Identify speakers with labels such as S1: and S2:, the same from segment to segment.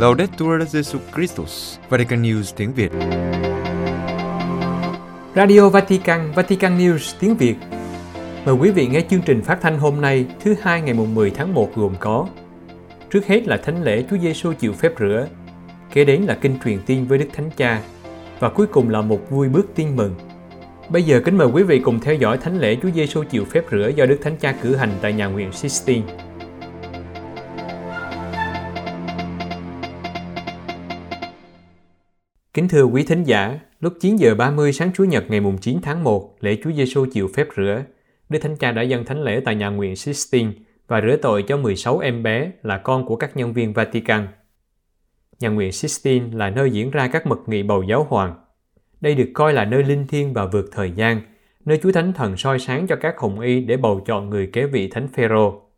S1: Laudetur Jesu Christus, Vatican News tiếng Việt.
S2: Radio Vatican, Vatican News tiếng Việt. Mời quý vị nghe chương trình phát thanh hôm nay, thứ hai ngày mùng 10 tháng 1 gồm có Trước hết là thánh lễ Chúa Giêsu chịu phép rửa, kế đến là kinh truyền tiên với Đức Thánh Cha và cuối cùng là một vui bước tin mừng. Bây giờ kính mời quý vị cùng theo dõi thánh lễ Chúa Giêsu chịu phép rửa do Đức Thánh Cha cử hành tại nhà nguyện Sistine. Kính thưa quý thính giả, lúc 9 giờ 30 sáng Chủ nhật ngày mùng 9 tháng 1, lễ Chúa Giêsu chịu phép rửa, Đức Thánh Cha đã dâng thánh lễ tại nhà nguyện Sistine và rửa tội cho 16 em bé là con của các nhân viên Vatican. Nhà nguyện Sistine là nơi diễn ra các mật nghị bầu giáo hoàng. Đây được coi là nơi linh thiêng và vượt thời gian, nơi Chúa Thánh Thần soi sáng cho các hồng y để bầu chọn người kế vị Thánh Phêrô.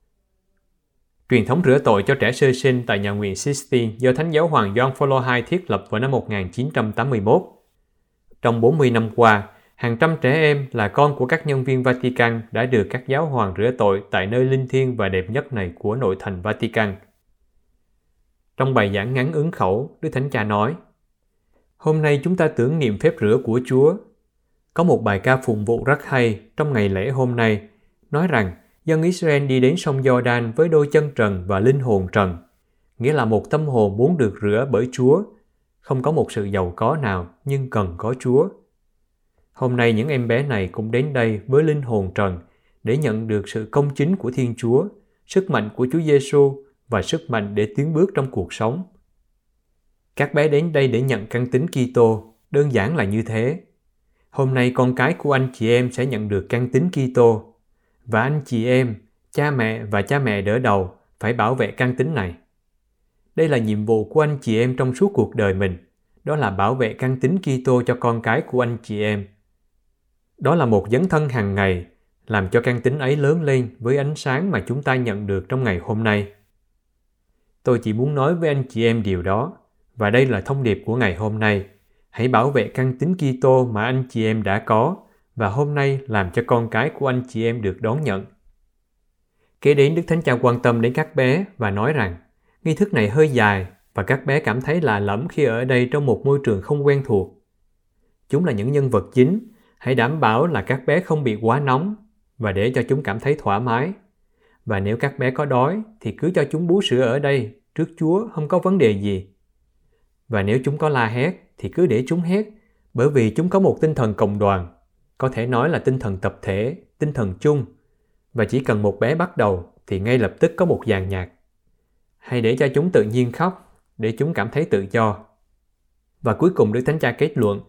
S2: Truyền thống rửa tội cho trẻ sơ sinh tại nhà nguyện Sistine do Thánh Giáo Hoàng Gioan Phaolô II thiết lập vào năm 1981. Trong 40 năm qua, hàng trăm trẻ em là con của các nhân viên Vatican đã được các giáo hoàng rửa tội tại nơi linh thiêng và đẹp nhất này của nội thành Vatican. Trong bài giảng ngắn ứng khẩu, Đức Thánh Cha nói, Hôm nay chúng ta tưởng niệm phép rửa của Chúa. Có một bài ca phụng vụ rất hay trong ngày lễ hôm nay, nói rằng dân Israel đi đến sông Jordan với đôi chân trần và linh hồn trần, nghĩa là một tâm hồn muốn được rửa bởi Chúa, không có một sự giàu có nào nhưng cần có Chúa. Hôm nay những em bé này cũng đến đây với linh hồn trần để nhận được sự công chính của Thiên Chúa, sức mạnh của Chúa Giêsu và sức mạnh để tiến bước trong cuộc sống. Các bé đến đây để nhận căn tính Kitô, đơn giản là như thế. Hôm nay con cái của anh chị em sẽ nhận được căn tính Kitô và anh chị em, cha mẹ và cha mẹ đỡ đầu phải bảo vệ căn tính này. Đây là nhiệm vụ của anh chị em trong suốt cuộc đời mình, đó là bảo vệ căn tính Kitô cho con cái của anh chị em. Đó là một dấn thân hàng ngày làm cho căn tính ấy lớn lên với ánh sáng mà chúng ta nhận được trong ngày hôm nay. Tôi chỉ muốn nói với anh chị em điều đó, và đây là thông điệp của ngày hôm nay. Hãy bảo vệ căn tính Kitô mà anh chị em đã có và hôm nay làm cho con cái của anh chị em được đón nhận. Kế đến Đức Thánh Cha quan tâm đến các bé và nói rằng nghi thức này hơi dài và các bé cảm thấy lạ lẫm khi ở đây trong một môi trường không quen thuộc. Chúng là những nhân vật chính, hãy đảm bảo là các bé không bị quá nóng và để cho chúng cảm thấy thoải mái. Và nếu các bé có đói thì cứ cho chúng bú sữa ở đây, trước Chúa không có vấn đề gì. Và nếu chúng có la hét thì cứ để chúng hét, bởi vì chúng có một tinh thần cộng đoàn, có thể nói là tinh thần tập thể, tinh thần chung. Và chỉ cần một bé bắt đầu thì ngay lập tức có một dàn nhạc. Hay để cho chúng tự nhiên khóc, để chúng cảm thấy tự do. Và cuối cùng Đức Thánh Cha kết luận,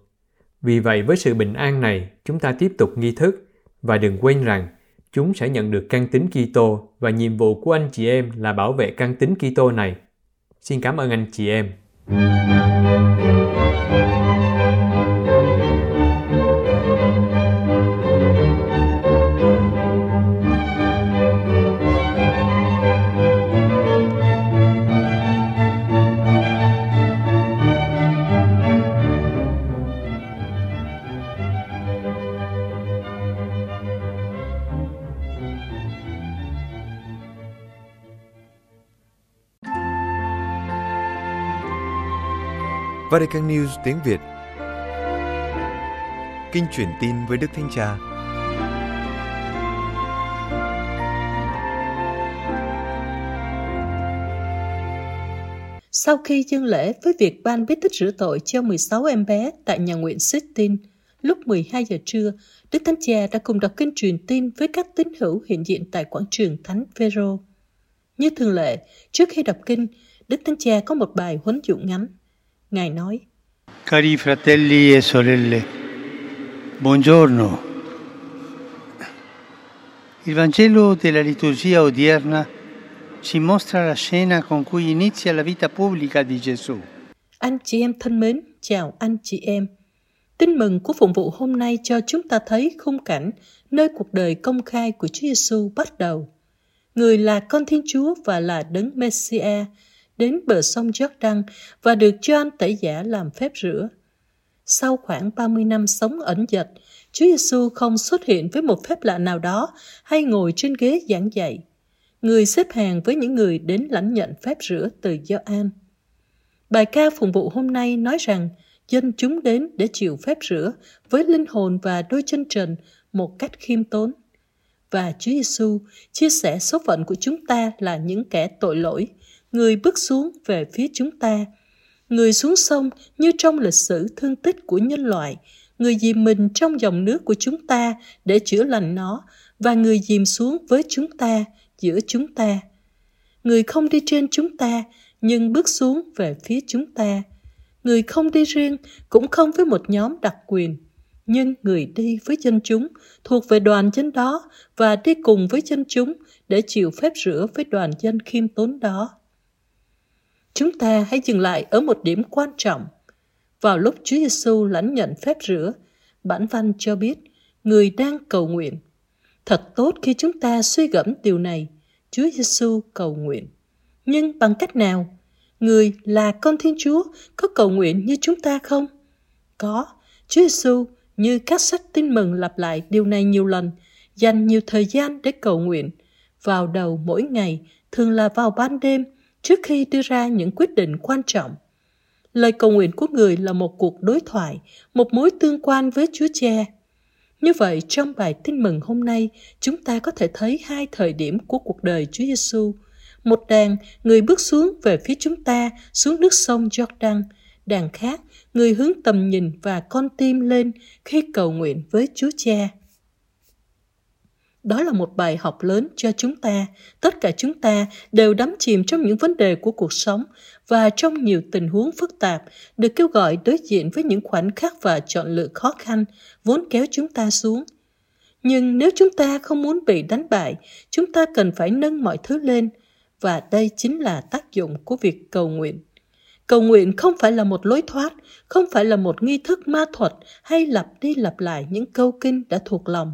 S2: vì vậy với sự bình an này, chúng ta tiếp tục nghi thức và đừng quên rằng chúng sẽ nhận được căn tính Kitô và nhiệm vụ của anh chị em là bảo vệ căn tính Kitô này. Xin cảm ơn anh chị em.
S1: Vatican News tiếng Việt Kinh truyền tin với Đức Thánh Cha
S3: Sau khi dâng lễ với việc ban bí tích rửa tội cho 16 em bé tại nhà nguyện Sistine, lúc 12 giờ trưa, Đức Thánh Cha đã cùng đọc kinh truyền tin với các tín hữu hiện diện tại quảng trường Thánh Vero. Như thường lệ, trước khi đọc kinh, Đức Thánh Cha có một bài huấn dụ ngắn. Ngài nói,
S4: Cari fratelli e sorelle, buongiorno. Il Vangelo della liturgia odierna ci mostra la scena con cui inizia la vita pubblica di Gesù.
S3: Anh chị em thân mến, chào anh chị em. Tin mừng của phụng vụ hôm nay cho chúng ta thấy khung cảnh nơi cuộc đời công khai của Chúa Giêsu bắt đầu. Người là con Thiên Chúa và là đấng Messiah, đến bờ sông Jordan và được John tẩy giả làm phép rửa. Sau khoảng 30 năm sống ẩn dật, Chúa Giêsu không xuất hiện với một phép lạ nào đó hay ngồi trên ghế giảng dạy. Người xếp hàng với những người đến lãnh nhận phép rửa từ Gioan. Bài ca phụng vụ hôm nay nói rằng dân chúng đến để chịu phép rửa với linh hồn và đôi chân trần một cách khiêm tốn. Và Chúa Giêsu chia sẻ số phận của chúng ta là những kẻ tội lỗi, người bước xuống về phía chúng ta, người xuống sông như trong lịch sử thương tích của nhân loại, người dìm mình trong dòng nước của chúng ta để chữa lành nó và người dìm xuống với chúng ta giữa chúng ta. Người không đi trên chúng ta nhưng bước xuống về phía chúng ta. Người không đi riêng cũng không với một nhóm đặc quyền, nhưng người đi với dân chúng thuộc về đoàn dân đó và đi cùng với dân chúng để chịu phép rửa với đoàn dân khiêm tốn đó. Chúng ta hãy dừng lại ở một điểm quan trọng. Vào lúc Chúa Giêsu lãnh nhận phép rửa, bản văn cho biết người đang cầu nguyện. Thật tốt khi chúng ta suy gẫm điều này. Chúa Giêsu cầu nguyện. Nhưng bằng cách nào? Người là con Thiên Chúa có cầu nguyện như chúng ta không? Có. Chúa Giêsu như các sách tin mừng lặp lại điều này nhiều lần, dành nhiều thời gian để cầu nguyện. Vào đầu mỗi ngày, thường là vào ban đêm, trước khi đưa ra những quyết định quan trọng. Lời cầu nguyện của người là một cuộc đối thoại, một mối tương quan với Chúa Cha. Như vậy, trong bài tin mừng hôm nay, chúng ta có thể thấy hai thời điểm của cuộc đời Chúa Giêsu. Một đàn, người bước xuống về phía chúng ta, xuống nước sông Jordan. Đàn khác, người hướng tầm nhìn và con tim lên khi cầu nguyện với Chúa Cha. Đó là một bài học lớn cho chúng ta. Tất cả chúng ta đều đắm chìm trong những vấn đề của cuộc sống và trong nhiều tình huống phức tạp được kêu gọi đối diện với những khoảnh khắc và chọn lựa khó khăn vốn kéo chúng ta xuống. Nhưng nếu chúng ta không muốn bị đánh bại, chúng ta cần phải nâng mọi thứ lên và đây chính là tác dụng của việc cầu nguyện. Cầu nguyện không phải là một lối thoát, không phải là một nghi thức ma thuật hay lặp đi lặp lại những câu kinh đã thuộc lòng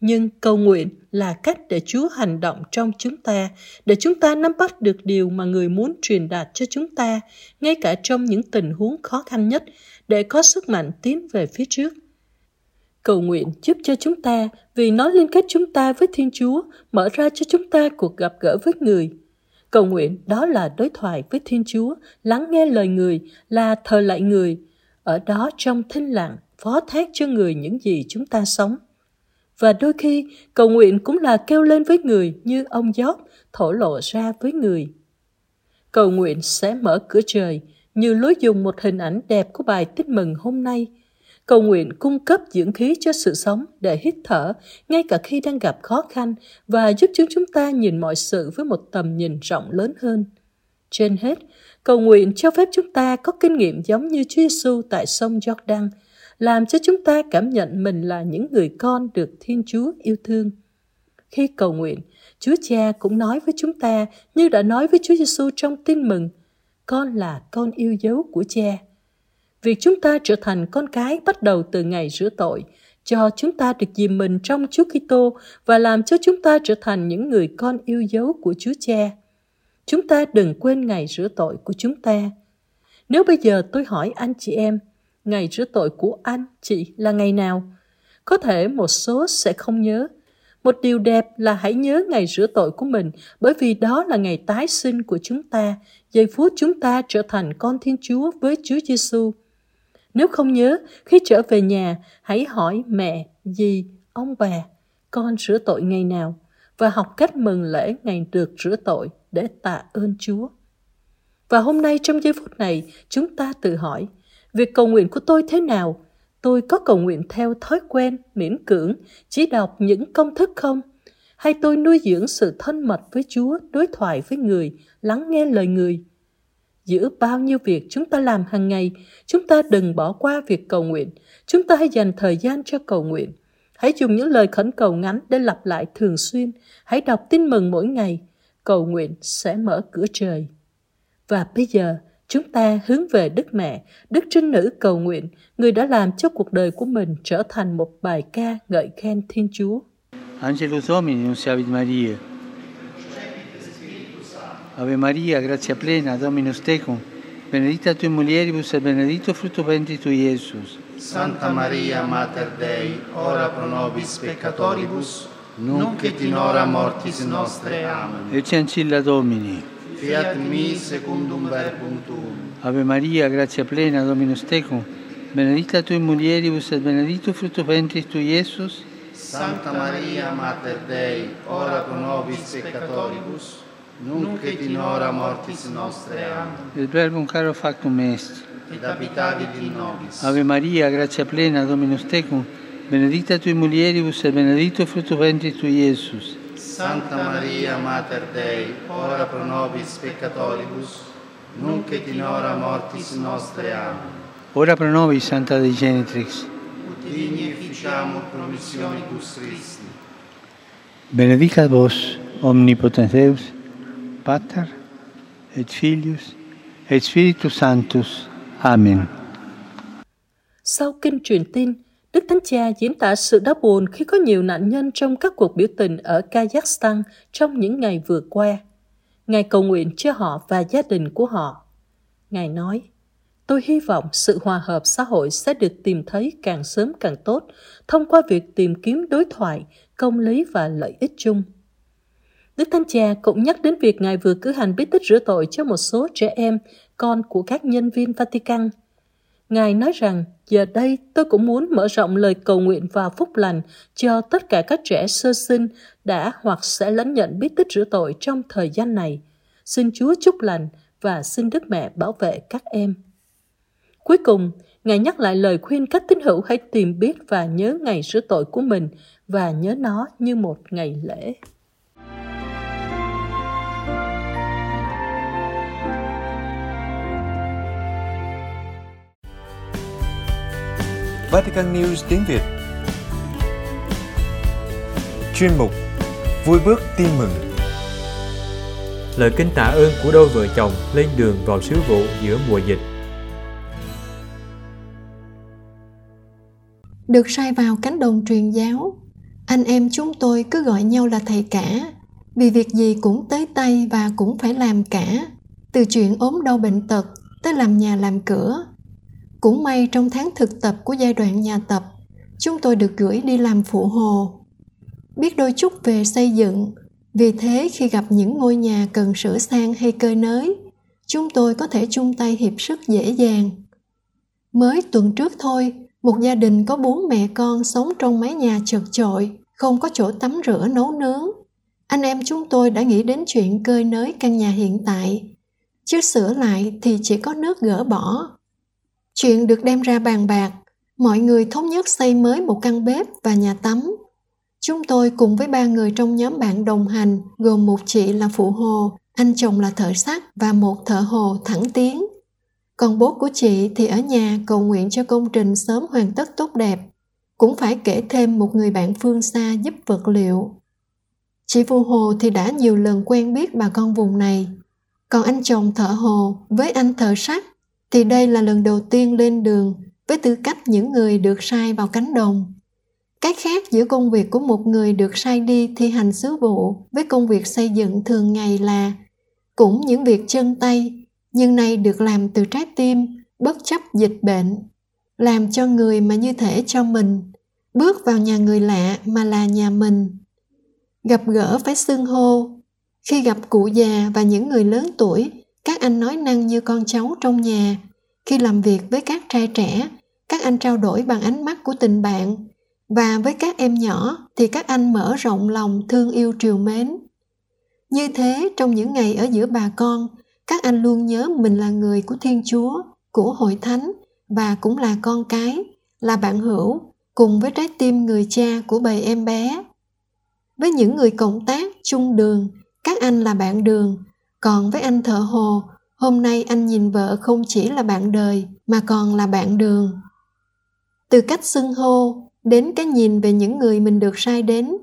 S3: nhưng cầu nguyện là cách để Chúa hành động trong chúng ta, để chúng ta nắm bắt được điều mà người muốn truyền đạt cho chúng ta, ngay cả trong những tình huống khó khăn nhất, để có sức mạnh tiến về phía trước. Cầu nguyện giúp cho chúng ta vì nó liên kết chúng ta với Thiên Chúa, mở ra cho chúng ta cuộc gặp gỡ với người. Cầu nguyện đó là đối thoại với Thiên Chúa, lắng nghe lời người, là thờ lại người. Ở đó trong thinh lặng, phó thác cho người những gì chúng ta sống. Và đôi khi, cầu nguyện cũng là kêu lên với người như ông Gióp thổ lộ ra với người. Cầu nguyện sẽ mở cửa trời, như lối dùng một hình ảnh đẹp của bài tin mừng hôm nay. Cầu nguyện cung cấp dưỡng khí cho sự sống để hít thở, ngay cả khi đang gặp khó khăn và giúp chúng chúng ta nhìn mọi sự với một tầm nhìn rộng lớn hơn. Trên hết, cầu nguyện cho phép chúng ta có kinh nghiệm giống như Chúa Giêsu tại sông Jordan – làm cho chúng ta cảm nhận mình là những người con được Thiên Chúa yêu thương. Khi cầu nguyện, Chúa Cha cũng nói với chúng ta như đã nói với Chúa Giêsu trong tin mừng, con là con yêu dấu của Cha. Việc chúng ta trở thành con cái bắt đầu từ ngày rửa tội, cho chúng ta được dìm mình trong Chúa Kitô và làm cho chúng ta trở thành những người con yêu dấu của Chúa Cha. Chúng ta đừng quên ngày rửa tội của chúng ta. Nếu bây giờ tôi hỏi anh chị em, ngày rửa tội của anh, chị là ngày nào? Có thể một số sẽ không nhớ. Một điều đẹp là hãy nhớ ngày rửa tội của mình bởi vì đó là ngày tái sinh của chúng ta, giây phút chúng ta trở thành con Thiên Chúa với Chúa Giêsu. Nếu không nhớ, khi trở về nhà, hãy hỏi mẹ, dì, ông bà, con rửa tội ngày nào và học cách mừng lễ ngày được rửa tội để tạ ơn Chúa. Và hôm nay trong giây phút này, chúng ta tự hỏi, Việc cầu nguyện của tôi thế nào? Tôi có cầu nguyện theo thói quen, miễn cưỡng, chỉ đọc những công thức không? Hay tôi nuôi dưỡng sự thân mật với Chúa, đối thoại với người, lắng nghe lời người? Giữa bao nhiêu việc chúng ta làm hàng ngày, chúng ta đừng bỏ qua việc cầu nguyện. Chúng ta hãy dành thời gian cho cầu nguyện. Hãy dùng những lời khẩn cầu ngắn để lặp lại thường xuyên. Hãy đọc tin mừng mỗi ngày. Cầu nguyện sẽ mở cửa trời. Và bây giờ, chúng ta hướng về Đức Mẹ, Đức Trinh Nữ cầu nguyện, người đã làm cho cuộc đời của mình trở thành một bài ca ngợi khen Thiên Chúa.
S4: Angelus Domini, nunciavit Maria. Ave Maria, gratia plena, Dominus tecum, benedicta tui mulieribus et benedictus fructus ventris tui, Iesus.
S5: Santa Maria, Mater Dei, ora pro nobis peccatoribus, nunc et in hora mortis nostre. Amen.
S4: Ecce ancilla Domini.
S5: Fiat mi secundum verbum tuum.
S4: Ave Maria, grazia plena, Dominus tecum, benedicta tui mulieribus et benedictus fructus ventris tui, Iesus.
S5: Santa Maria, Mater Dei, ora pro nobis peccatoribus, nunc et in hora mortis nostre. Amen.
S4: Et verbum caro factum est.
S5: Et habitavit in nobis.
S4: Ave Maria, grazia plena, Dominus tecum, benedicta tui mulieribus et benedictus fructus ventris tui, Iesus.
S5: Santa Maria, Mater Dei, ora pro nobis peccatoribus, nunc et in hora mortis nostre. Amen.
S4: Ora pro nobis, Santa Dei Genitrix.
S5: Ut digni efficiamur promissionibus Christi.
S4: Benedicat vos, omnipotens Deus, Pater, et Filius, et Spiritus Sanctus. Amen.
S3: Sau kinh truyền tin, Đức Thánh Cha diễn tả sự đau buồn khi có nhiều nạn nhân trong các cuộc biểu tình ở Kazakhstan trong những ngày vừa qua. Ngài cầu nguyện cho họ và gia đình của họ. Ngài nói, Tôi hy vọng sự hòa hợp xã hội sẽ được tìm thấy càng sớm càng tốt thông qua việc tìm kiếm đối thoại, công lý và lợi ích chung. Đức Thánh Cha cũng nhắc đến việc Ngài vừa cử hành bí tích rửa tội cho một số trẻ em, con của các nhân viên Vatican. Ngài nói rằng, giờ đây tôi cũng muốn mở rộng lời cầu nguyện và phúc lành cho tất cả các trẻ sơ sinh đã hoặc sẽ lãnh nhận bí tích rửa tội trong thời gian này. Xin Chúa chúc lành và xin Đức Mẹ bảo vệ các em. Cuối cùng, Ngài nhắc lại lời khuyên các tín hữu hãy tìm biết và nhớ ngày rửa tội của mình và nhớ nó như một ngày lễ.
S1: Vatican News tiếng Việt Chuyên mục Vui bước tin mừng
S2: Lời kinh tạ ơn của đôi vợ chồng lên đường vào sứ vụ giữa mùa dịch.
S6: Được sai vào cánh đồng truyền giáo, anh em chúng tôi cứ gọi nhau là thầy cả, vì việc gì cũng tới tay và cũng phải làm cả, từ chuyện ốm đau bệnh tật tới làm nhà làm cửa. Cũng may trong tháng thực tập của giai đoạn nhà tập, chúng tôi được gửi đi làm phụ hồ. Biết đôi chút về xây dựng, vì thế khi gặp những ngôi nhà cần sửa sang hay cơi nới, chúng tôi có thể chung tay hiệp sức dễ dàng. Mới tuần trước thôi, một gia đình có bốn mẹ con sống trong mái nhà chật chội, không có chỗ tắm rửa nấu nướng. Anh em chúng tôi đã nghĩ đến chuyện cơi nới căn nhà hiện tại. Chứ sửa lại thì chỉ có nước gỡ bỏ. Chuyện được đem ra bàn bạc, mọi người thống nhất xây mới một căn bếp và nhà tắm. Chúng tôi cùng với ba người trong nhóm bạn đồng hành gồm một chị là phụ hồ, anh chồng là thợ sắt và một thợ hồ thẳng tiến. Còn bố của chị thì ở nhà cầu nguyện cho công trình sớm hoàn tất tốt đẹp. Cũng phải kể thêm một người bạn phương xa giúp vật liệu. Chị Phụ Hồ thì đã nhiều lần quen biết bà con vùng này. Còn anh chồng thợ hồ với anh thợ sắt thì đây là lần đầu tiên lên đường với tư cách những người được sai vào cánh đồng. Cái khác giữa công việc của một người được sai đi thi hành sứ vụ với công việc xây dựng thường ngày là cũng những việc chân tay, nhưng nay được làm từ trái tim, bất chấp dịch bệnh, làm cho người mà như thể cho mình, bước vào nhà người lạ mà là nhà mình gặp gỡ phải xưng hô khi gặp cụ già và những người lớn tuổi các anh nói năng như con cháu trong nhà. Khi làm việc với các trai trẻ, các anh trao đổi bằng ánh mắt của tình bạn. Và với các em nhỏ thì các anh mở rộng lòng thương yêu triều mến. Như thế, trong những ngày ở giữa bà con, các anh luôn nhớ mình là người của thiên chúa, của hội thánh và cũng là con cái, là bạn hữu cùng với trái tim người cha của bầy em bé. Với những người cộng tác chung đường, các anh là bạn đường còn với anh thợ hồ, hôm nay anh nhìn vợ không chỉ là bạn đời, mà còn là bạn đường. Từ cách xưng hô, đến cái nhìn về những người mình được sai đến,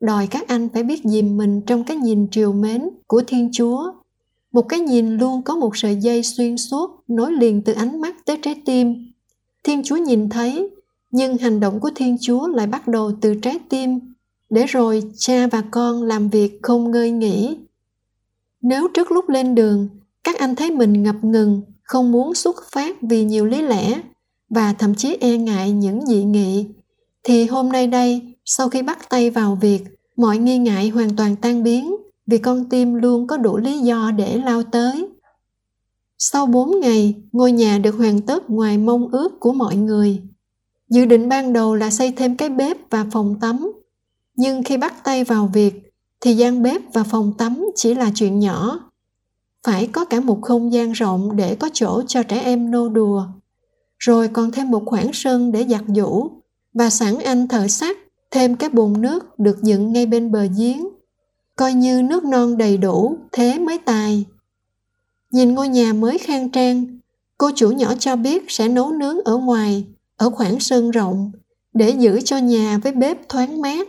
S6: đòi các anh phải biết dìm mình trong cái nhìn triều mến của thiên chúa. Một cái nhìn luôn có một sợi dây xuyên suốt nối liền từ ánh mắt tới trái tim. Thiên chúa nhìn thấy, nhưng hành động của thiên chúa lại bắt đầu từ trái tim. Để rồi cha và con làm việc không ngơi nghỉ nếu trước lúc lên đường các anh thấy mình ngập ngừng không muốn xuất phát vì nhiều lý lẽ và thậm chí e ngại những dị nghị thì hôm nay đây sau khi bắt tay vào việc mọi nghi ngại hoàn toàn tan biến vì con tim luôn có đủ lý do để lao tới. Sau 4 ngày, ngôi nhà được hoàn tất ngoài mong ước của mọi người. Dự định ban đầu là xây thêm cái bếp và phòng tắm. Nhưng khi bắt tay vào việc, thì gian bếp và phòng tắm chỉ là chuyện nhỏ. Phải có cả một không gian rộng để có chỗ cho trẻ em nô đùa. Rồi còn thêm một khoảng sân để giặt giũ và sẵn anh thợ sắt thêm cái bồn nước được dựng ngay bên bờ giếng. Coi như nước non đầy đủ, thế mới tài. Nhìn ngôi nhà mới khang trang, cô chủ nhỏ cho biết sẽ nấu nướng ở ngoài, ở khoảng sân rộng, để giữ cho nhà với bếp thoáng mát.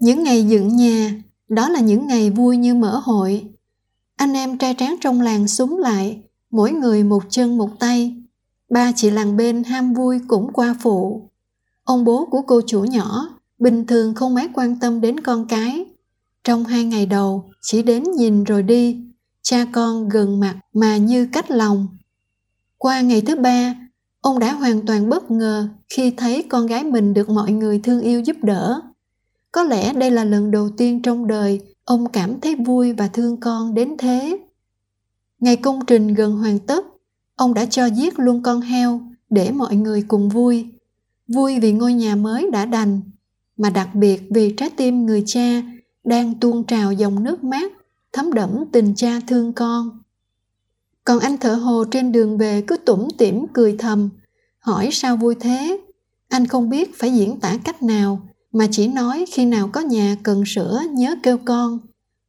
S6: Những ngày dựng nhà, đó là những ngày vui như mở hội. Anh em trai tráng trong làng súng lại, mỗi người một chân một tay. Ba chị làng bên ham vui cũng qua phụ. Ông bố của cô chủ nhỏ bình thường không mấy quan tâm đến con cái. Trong hai ngày đầu, chỉ đến nhìn rồi đi, cha con gần mặt mà như cách lòng. Qua ngày thứ ba, ông đã hoàn toàn bất ngờ khi thấy con gái mình được mọi người thương yêu giúp đỡ. Có lẽ đây là lần đầu tiên trong đời ông cảm thấy vui và thương con đến thế. Ngày công trình gần hoàn tất, ông đã cho giết luôn con heo để mọi người cùng vui. Vui vì ngôi nhà mới đã đành, mà đặc biệt vì trái tim người cha đang tuôn trào dòng nước mát thấm đẫm tình cha thương con. Còn anh thợ hồ trên đường về cứ tủm tỉm cười thầm, hỏi sao vui thế? Anh không biết phải diễn tả cách nào, mà chỉ nói khi nào có nhà cần sửa nhớ kêu con.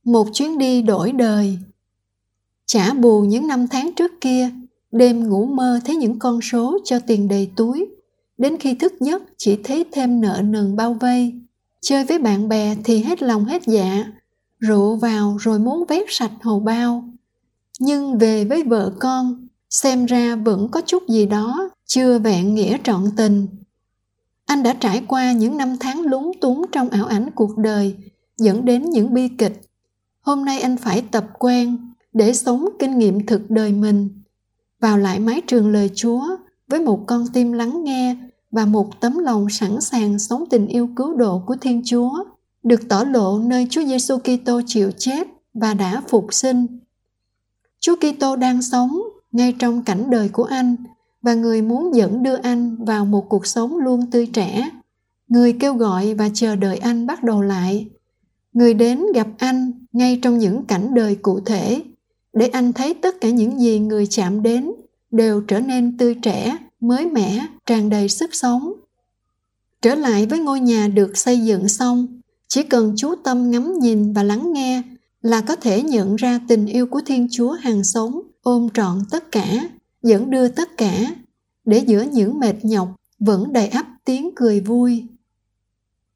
S6: Một chuyến đi đổi đời. Trả bù những năm tháng trước kia, đêm ngủ mơ thấy những con số cho tiền đầy túi. Đến khi thức giấc chỉ thấy thêm nợ nần bao vây. Chơi với bạn bè thì hết lòng hết dạ, rượu vào rồi muốn vét sạch hầu bao. Nhưng về với vợ con, xem ra vẫn có chút gì đó chưa vẹn nghĩa trọn tình. Anh đã trải qua những năm tháng lúng túng trong ảo ảnh cuộc đời, dẫn đến những bi kịch. Hôm nay anh phải tập quen để sống kinh nghiệm thực đời mình. Vào lại mái trường lời Chúa với một con tim lắng nghe và một tấm lòng sẵn sàng sống tình yêu cứu độ của Thiên Chúa được tỏ lộ nơi Chúa Giêsu Kitô chịu chết và đã phục sinh. Chúa Kitô đang sống ngay trong cảnh đời của anh và người muốn dẫn đưa anh vào một cuộc sống luôn tươi trẻ. Người kêu gọi và chờ đợi anh bắt đầu lại. Người đến gặp anh ngay trong những cảnh đời cụ thể để anh thấy tất cả những gì người chạm đến đều trở nên tươi trẻ, mới mẻ, tràn đầy sức sống. Trở lại với ngôi nhà được xây dựng xong, chỉ cần chú tâm ngắm nhìn và lắng nghe là có thể nhận ra tình yêu của Thiên Chúa hàng sống ôm trọn tất cả, dẫn đưa tất cả, để giữa những mệt nhọc vẫn đầy ắp tiếng cười vui.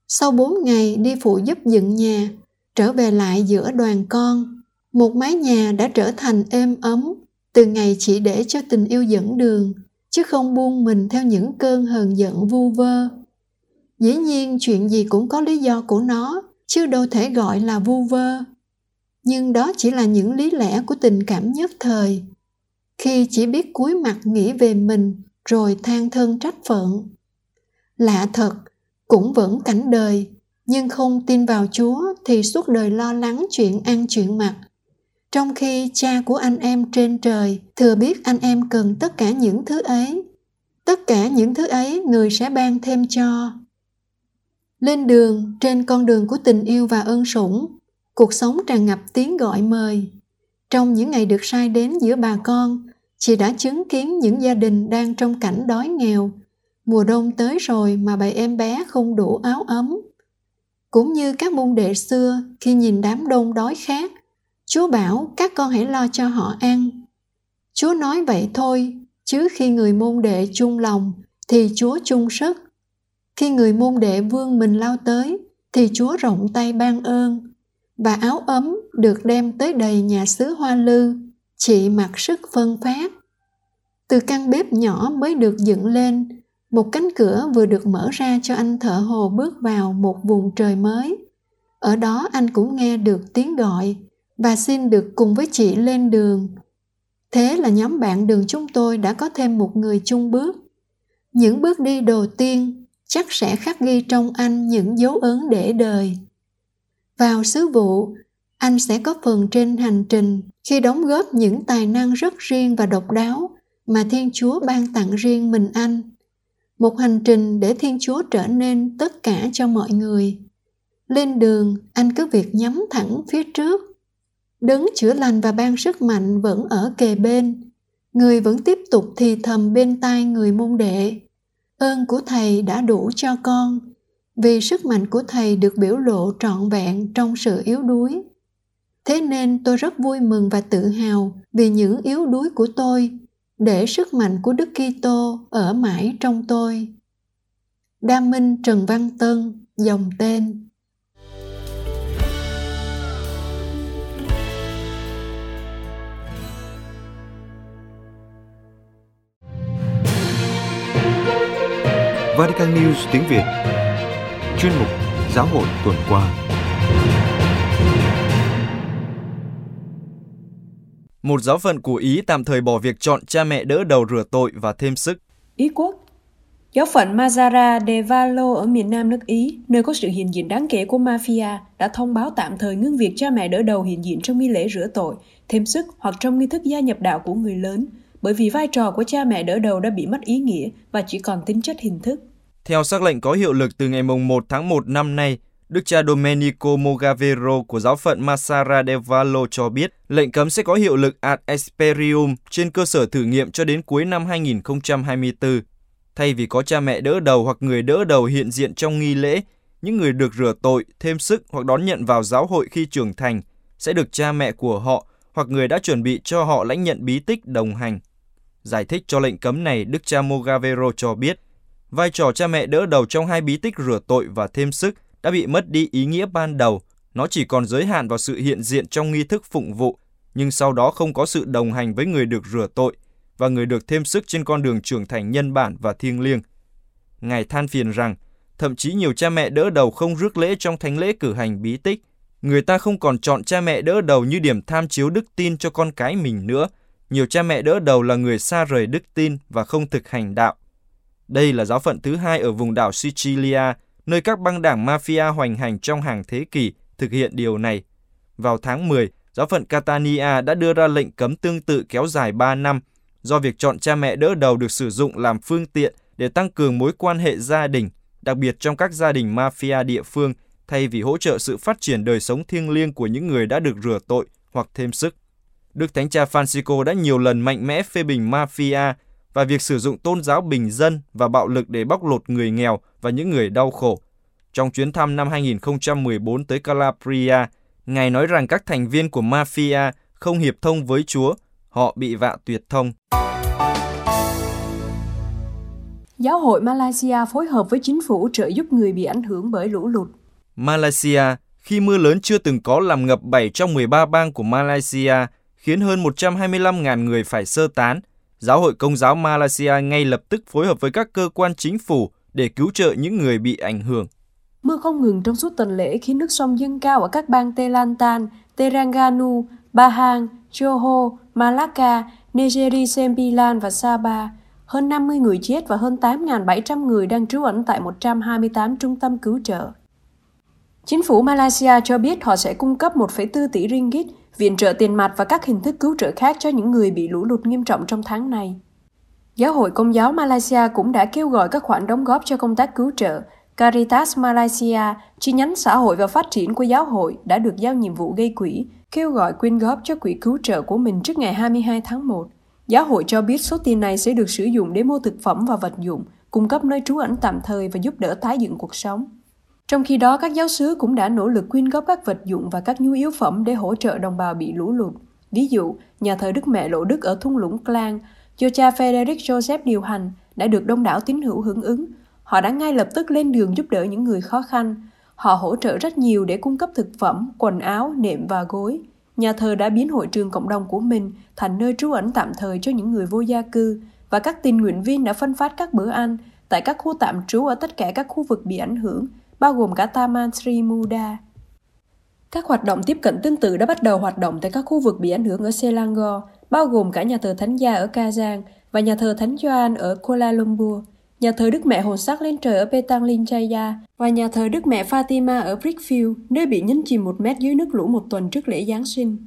S6: Sau bốn ngày đi phụ giúp dựng nhà, trở về lại giữa đoàn con, một mái nhà đã trở thành êm ấm từ ngày chỉ để cho tình yêu dẫn đường, chứ không buông mình theo những cơn hờn giận vu vơ. Dĩ nhiên chuyện gì cũng có lý do của nó chứ đâu thể gọi là vu vơ. Nhưng đó chỉ là những lý lẽ của tình cảm nhất thời khi chỉ biết cúi mặt nghĩ về mình rồi than thân trách phận. Lạ thật, cũng vẫn cảnh đời, nhưng không tin vào chúa thì suốt đời lo lắng chuyện ăn chuyện mặc. Trong khi cha của anh em trên trời thừa biết anh em cần tất cả những thứ ấy, tất cả những thứ ấy người sẽ ban thêm cho. Lên đường, trên con đường của tình yêu và ơn sủng, cuộc sống tràn ngập tiếng gọi mời trong những ngày được sai đến giữa bà con chị đã chứng kiến những gia đình đang trong cảnh đói nghèo. Mùa đông tới rồi mà bà em bé không đủ áo ấm. Cũng như các môn đệ xưa khi nhìn đám đông đói khát chúa bảo các con hãy lo cho họ ăn. Chúa nói vậy thôi chứ khi người môn đệ chung lòng thì chúa chung sức. Khi người môn đệ vương mình lao tới, thì Chúa rộng tay ban ơn, và áo ấm được đem tới đầy nhà xứ hoa lư, chị mặc sức phân phát. Từ căn bếp nhỏ mới được dựng lên, một cánh cửa vừa được mở ra cho anh thợ hồ bước vào một vùng trời mới. Ở đó anh cũng nghe được tiếng gọi và xin được cùng với chị lên đường. Thế là nhóm bạn đường chúng tôi đã có thêm một người chung bước. Những bước đi đầu tiên chắc sẽ khắc ghi trong anh những dấu ấn để đời. Vào sứ vụ, anh sẽ có phần trên hành trình khi đóng góp những tài năng rất riêng và độc đáo mà Thiên Chúa ban tặng riêng mình anh. Một hành trình để Thiên Chúa trở nên tất cả cho mọi người. Lên đường, anh cứ việc nhắm thẳng phía trước. đứng chữa lành và ban sức mạnh vẫn ở kề bên. Người vẫn tiếp tục thì thầm bên tai người môn đệ. Ơn của Thầy đã đủ cho con, vì sức mạnh của Thầy được biểu lộ trọn vẹn trong sự yếu đuối. Thế nên tôi rất vui mừng và tự hào vì những yếu đuối của tôi để sức mạnh của Đức Kitô ở mãi trong tôi. Đa Minh Trần Văn Tân, dòng tên
S1: Vatican News tiếng Việt Chuyên mục Giáo hội tuần qua
S7: Một giáo phận của Ý tạm thời bỏ việc chọn cha mẹ đỡ đầu rửa tội và thêm sức.
S8: Ý quốc Giáo phận Mazara de Vallo ở miền nam nước Ý, nơi có sự hiện diện đáng kể của mafia, đã thông báo tạm thời ngưng việc cha mẹ đỡ đầu hiện diện trong nghi lễ rửa tội, thêm sức hoặc trong nghi thức gia nhập đạo của người lớn, bởi vì vai trò của cha mẹ đỡ đầu đã bị mất ý nghĩa và chỉ còn tính chất hình thức.
S7: Theo sắc lệnh có hiệu lực từ ngày 1 tháng 1 năm nay, Đức cha Domenico Mogavero của giáo phận Massara del Vallo cho biết lệnh cấm sẽ có hiệu lực ad experium trên cơ sở thử nghiệm cho đến cuối năm 2024. Thay vì có cha mẹ đỡ đầu hoặc người đỡ đầu hiện diện trong nghi lễ, những người được rửa tội, thêm sức hoặc đón nhận vào giáo hội khi trưởng thành sẽ được cha mẹ của họ hoặc người đã chuẩn bị cho họ lãnh nhận bí tích đồng hành. Giải thích cho lệnh cấm này, Đức cha Mogavero cho biết, vai trò cha mẹ đỡ đầu trong hai bí tích rửa tội và thêm sức đã bị mất đi ý nghĩa ban đầu, nó chỉ còn giới hạn vào sự hiện diện trong nghi thức phụng vụ, nhưng sau đó không có sự đồng hành với người được rửa tội và người được thêm sức trên con đường trưởng thành nhân bản và thiêng liêng. Ngài than phiền rằng, thậm chí nhiều cha mẹ đỡ đầu không rước lễ trong thánh lễ cử hành bí tích. Người ta không còn chọn cha mẹ đỡ đầu như điểm tham chiếu đức tin cho con cái mình nữa. Nhiều cha mẹ đỡ đầu là người xa rời đức tin và không thực hành đạo. Đây là giáo phận thứ hai ở vùng đảo Sicilia nơi các băng đảng mafia hoành hành trong hàng thế kỷ thực hiện điều này. Vào tháng 10, giáo phận Catania đã đưa ra lệnh cấm tương tự kéo dài 3 năm, do việc chọn cha mẹ đỡ đầu được sử dụng làm phương tiện để tăng cường mối quan hệ gia đình, đặc biệt trong các gia đình mafia địa phương, thay vì hỗ trợ sự phát triển đời sống thiêng liêng của những người đã được rửa tội hoặc thêm sức. Đức Thánh Cha Francisco đã nhiều lần mạnh mẽ phê bình mafia và việc sử dụng tôn giáo bình dân và bạo lực để bóc lột người nghèo và những người đau khổ. Trong chuyến thăm năm 2014 tới Calabria, Ngài nói rằng các thành viên của mafia không hiệp thông với Chúa, họ bị vạ tuyệt thông.
S8: Giáo hội Malaysia phối hợp với chính phủ trợ giúp người bị ảnh hưởng bởi lũ lụt.
S7: Malaysia, khi mưa lớn chưa từng có làm ngập 7 trong 13 bang của Malaysia, khiến hơn 125.000 người phải sơ tán, Giáo hội Công giáo Malaysia ngay lập tức phối hợp với các cơ quan chính phủ để cứu trợ những người bị ảnh hưởng.
S8: Mưa không ngừng trong suốt tuần lễ khiến nước sông dâng cao ở các bang Telantan, Terengganu, Bahang, Johor, Malacca, Negeri Sembilan và Sabah. Hơn 50 người chết và hơn 8.700 người đang trú ẩn tại 128 trung tâm cứu trợ. Chính phủ Malaysia cho biết họ sẽ cung cấp 1,4 tỷ ringgit viện trợ tiền mặt và các hình thức cứu trợ khác cho những người bị lũ lụt nghiêm trọng trong tháng này. Giáo hội Công giáo Malaysia cũng đã kêu gọi các khoản đóng góp cho công tác cứu trợ. Caritas Malaysia, chi nhánh xã hội và phát triển của giáo hội, đã được giao nhiệm vụ gây quỹ, kêu gọi quyên góp cho quỹ cứu trợ của mình trước ngày 22 tháng 1. Giáo hội cho biết số tiền này sẽ được sử dụng để mua thực phẩm và vật dụng, cung cấp nơi trú ẩn tạm thời và giúp đỡ tái dựng cuộc sống. Trong khi đó, các giáo sứ cũng đã nỗ lực quyên góp các vật dụng và các nhu yếu phẩm để hỗ trợ đồng bào bị lũ lụt. Ví dụ, nhà thờ Đức Mẹ Lộ Đức ở thung lũng Klang, do cha Frederick Joseph điều hành, đã được đông đảo tín hữu hưởng ứng. Họ đã ngay lập tức lên đường giúp đỡ những người khó khăn. Họ hỗ trợ rất nhiều để cung cấp thực phẩm, quần áo, nệm và gối. Nhà thờ đã biến hội trường cộng đồng của mình thành nơi trú ẩn tạm thời cho những người vô gia cư và các tình nguyện viên đã phân phát các bữa ăn tại các khu tạm trú ở tất cả các khu vực bị ảnh hưởng bao gồm cả Taman Sri Muda. Các hoạt động tiếp cận tương tự đã bắt đầu hoạt động tại các khu vực bị ảnh hưởng ở Selangor, bao gồm cả nhà thờ Thánh Gia ở Kazan và nhà thờ Thánh Gioan ở Kuala Lumpur. nhà thờ Đức Mẹ Hồn Sắc lên trời ở Petanglin Jaya và nhà thờ Đức Mẹ Fatima ở Brickfield, nơi bị nhấn chìm một mét dưới nước lũ một tuần trước lễ Giáng sinh.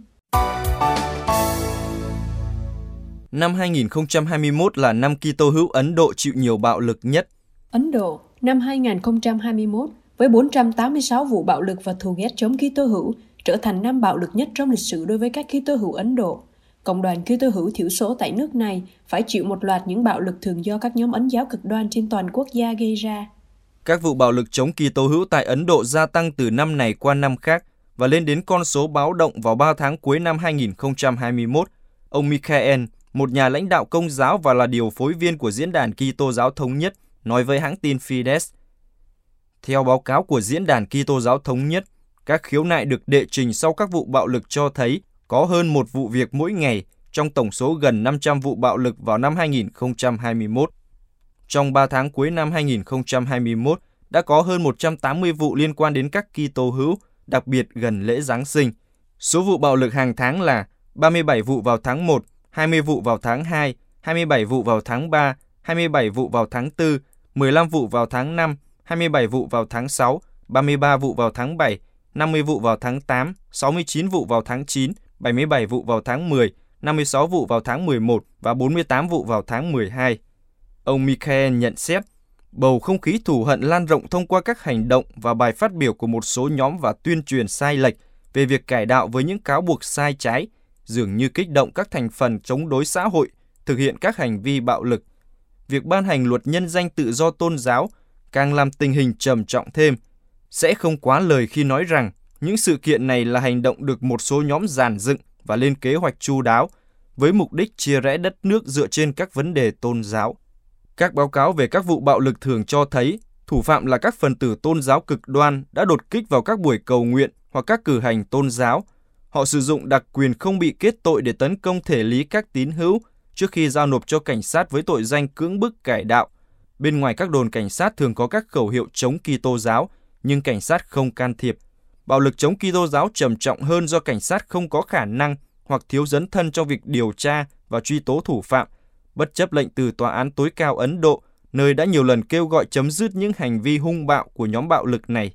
S7: Năm 2021 là năm Kitô hữu Ấn Độ chịu nhiều bạo lực nhất.
S8: Ấn Độ, năm 2021 với 486 vụ bạo lực và thù ghét chống Kitô hữu trở thành năm bạo lực nhất trong lịch sử đối với các Kitô hữu Ấn Độ. Cộng đoàn Kitô hữu thiểu số tại nước này phải chịu một loạt những bạo lực thường do các nhóm ấn giáo cực đoan trên toàn quốc gia gây ra.
S7: Các vụ bạo lực chống Kitô hữu tại Ấn Độ gia tăng từ năm này qua năm khác và lên đến con số báo động vào 3 tháng cuối năm 2021. Ông Michael, một nhà lãnh đạo công giáo và là điều phối viên của Diễn đàn Kitô giáo thống nhất, nói với hãng tin Fides. Theo báo cáo của Diễn đàn Kitô giáo thống nhất, các khiếu nại được đệ trình sau các vụ bạo lực cho thấy có hơn một vụ việc mỗi ngày trong tổng số gần 500 vụ bạo lực vào năm 2021. Trong 3 tháng cuối năm 2021, đã có hơn 180 vụ liên quan đến các Kitô hữu, đặc biệt gần lễ Giáng sinh. Số vụ bạo lực hàng tháng là 37 vụ vào tháng 1, 20 vụ vào tháng 2, 27 vụ vào tháng 3, 27 vụ vào tháng 4, 15 vụ vào tháng 5, 27 vụ vào tháng 6, 33 vụ vào tháng 7, 50 vụ vào tháng 8, 69 vụ vào tháng 9, 77 vụ vào tháng 10, 56 vụ vào tháng 11 và 48 vụ vào tháng 12. Ông Michael nhận xét, bầu không khí thù hận lan rộng thông qua các hành động và bài phát biểu của một số nhóm và tuyên truyền sai lệch về việc cải đạo với những cáo buộc sai trái, dường như kích động các thành phần chống đối xã hội thực hiện các hành vi bạo lực. Việc ban hành luật nhân danh tự do tôn giáo càng làm tình hình trầm trọng thêm. Sẽ không quá lời khi nói rằng, những sự kiện này là hành động được một số nhóm giàn dựng và lên kế hoạch chu đáo, với mục đích chia rẽ đất nước dựa trên các vấn đề tôn giáo. Các báo cáo về các vụ bạo lực thường cho thấy, thủ phạm là các phần tử tôn giáo cực đoan đã đột kích vào các buổi cầu nguyện hoặc các cử hành tôn giáo. Họ sử dụng đặc quyền không bị kết tội để tấn công thể lý các tín hữu trước khi giao nộp cho cảnh sát với tội danh cưỡng bức cải đạo. Bên ngoài các đồn cảnh sát thường có các khẩu hiệu chống Kitô giáo, nhưng cảnh sát không can thiệp. Bạo lực chống Kitô giáo trầm trọng hơn do cảnh sát không có khả năng hoặc thiếu dấn thân trong việc điều tra và truy tố thủ phạm, bất chấp lệnh từ Tòa án tối cao Ấn Độ, nơi đã nhiều lần kêu gọi chấm dứt những hành vi hung bạo của nhóm bạo lực này.